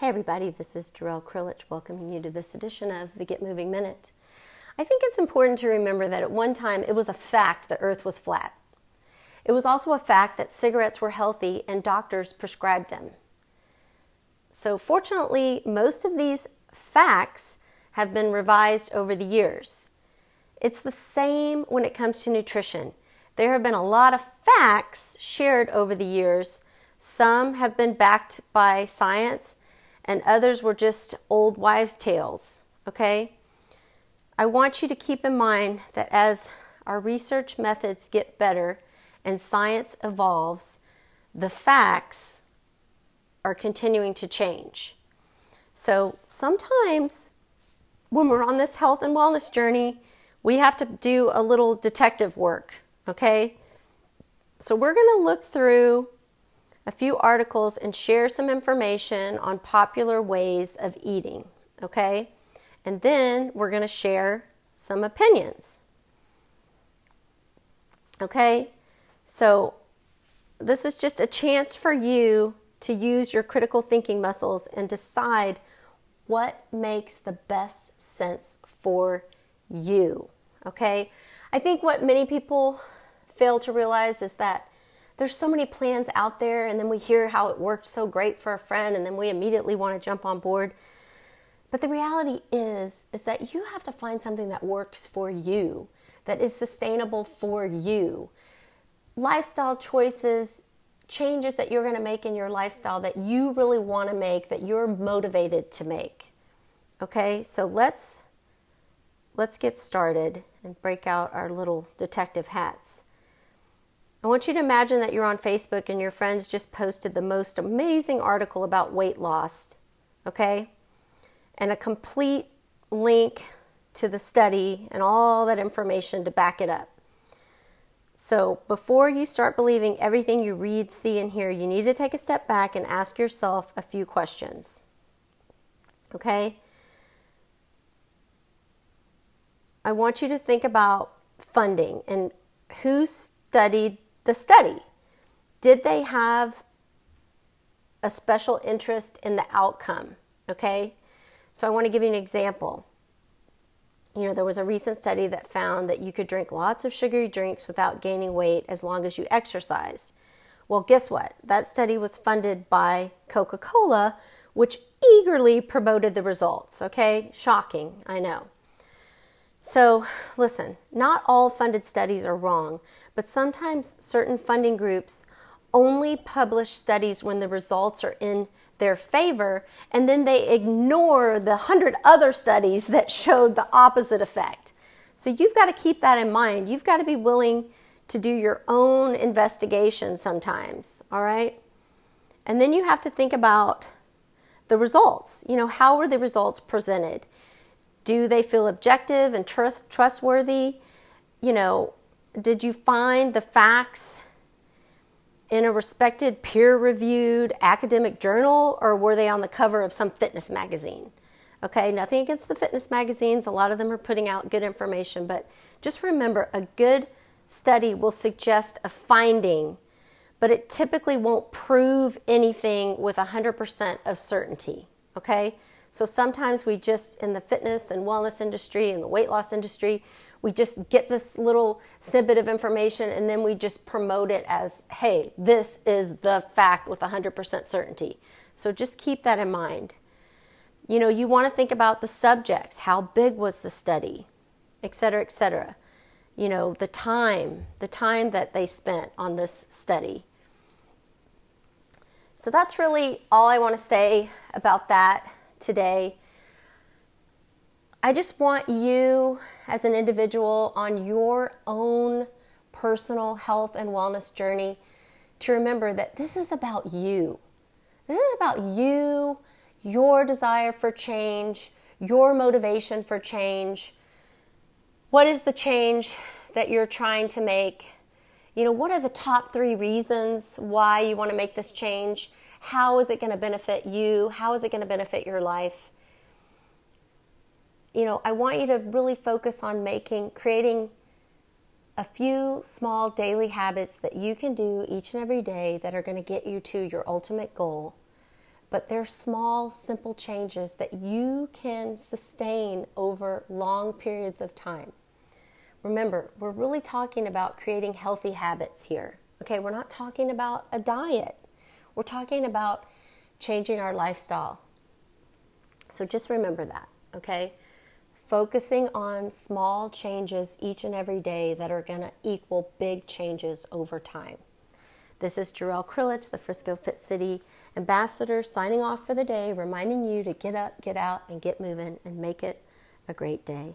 Hey, everybody, this is Jarrell Krilich welcoming you to this edition of the Get Moving Minute. I think it's important to remember that at one time it was a fact the earth was flat. It was also a fact that cigarettes were healthy and doctors prescribed them. So, fortunately, most of these facts have been revised over the years. It's the same when it comes to nutrition. There have been a lot of facts shared over the years. Some have been backed by science, and others were just old wives' tales. Okay? I want you to keep in mind that as our research methods get better and science evolves, the facts are continuing to change. So sometimes when we're on this health and wellness journey, we have to do a little detective work, okay? So we're going to look through a few articles and share some information on popular ways of eating, okay? And then we're going to share some opinions. Okay? So, this is just a chance for you to use your critical thinking muscles and decide what makes the best sense for you. Okay? I think what many people fail to realize is that there's so many plans out there and then we hear how it worked so great for a friend and then we immediately want to jump on board. But the reality is is that you have to find something that works for you, that is sustainable for you. Lifestyle choices, changes that you're going to make in your lifestyle that you really want to make, that you're motivated to make. Okay? So let's let's get started and break out our little detective hats. I want you to imagine that you're on Facebook and your friends just posted the most amazing article about weight loss, okay? And a complete link to the study and all that information to back it up. So, before you start believing everything you read, see, and hear, you need to take a step back and ask yourself a few questions. Okay? I want you to think about funding and who studied the study. Did they have a special interest in the outcome? Okay, so I want to give you an example. You know, there was a recent study that found that you could drink lots of sugary drinks without gaining weight as long as you exercise. Well, guess what? That study was funded by Coca Cola, which eagerly promoted the results. Okay, shocking, I know. So, listen, not all funded studies are wrong, but sometimes certain funding groups only publish studies when the results are in their favor, and then they ignore the hundred other studies that showed the opposite effect. So, you've got to keep that in mind. You've got to be willing to do your own investigation sometimes, all right? And then you have to think about the results. You know, how were the results presented? Do they feel objective and trust, trustworthy? You know, did you find the facts in a respected peer reviewed academic journal or were they on the cover of some fitness magazine? Okay, nothing against the fitness magazines. A lot of them are putting out good information, but just remember a good study will suggest a finding, but it typically won't prove anything with 100% of certainty. Okay, so sometimes we just, in the fitness and wellness industry and the weight loss industry, we just get this little snippet of information and then we just promote it as, hey, this is the fact with 100% certainty. So just keep that in mind. You know, you want to think about the subjects. How big was the study? Et cetera, et cetera. You know, the time, the time that they spent on this study. So that's really all I want to say about that today. I just want you as an individual on your own personal health and wellness journey to remember that this is about you. This is about you, your desire for change, your motivation for change. What is the change that you're trying to make? You know, what are the top three reasons why you want to make this change? How is it going to benefit you? How is it going to benefit your life? You know, I want you to really focus on making, creating a few small daily habits that you can do each and every day that are going to get you to your ultimate goal. but they're small, simple changes that you can sustain over long periods of time. Remember, we're really talking about creating healthy habits here. Okay, we're not talking about a diet, we're talking about changing our lifestyle. So just remember that, okay? Focusing on small changes each and every day that are going to equal big changes over time. This is Jarrell Krilich, the Frisco Fit City ambassador, signing off for the day, reminding you to get up, get out, and get moving and make it a great day.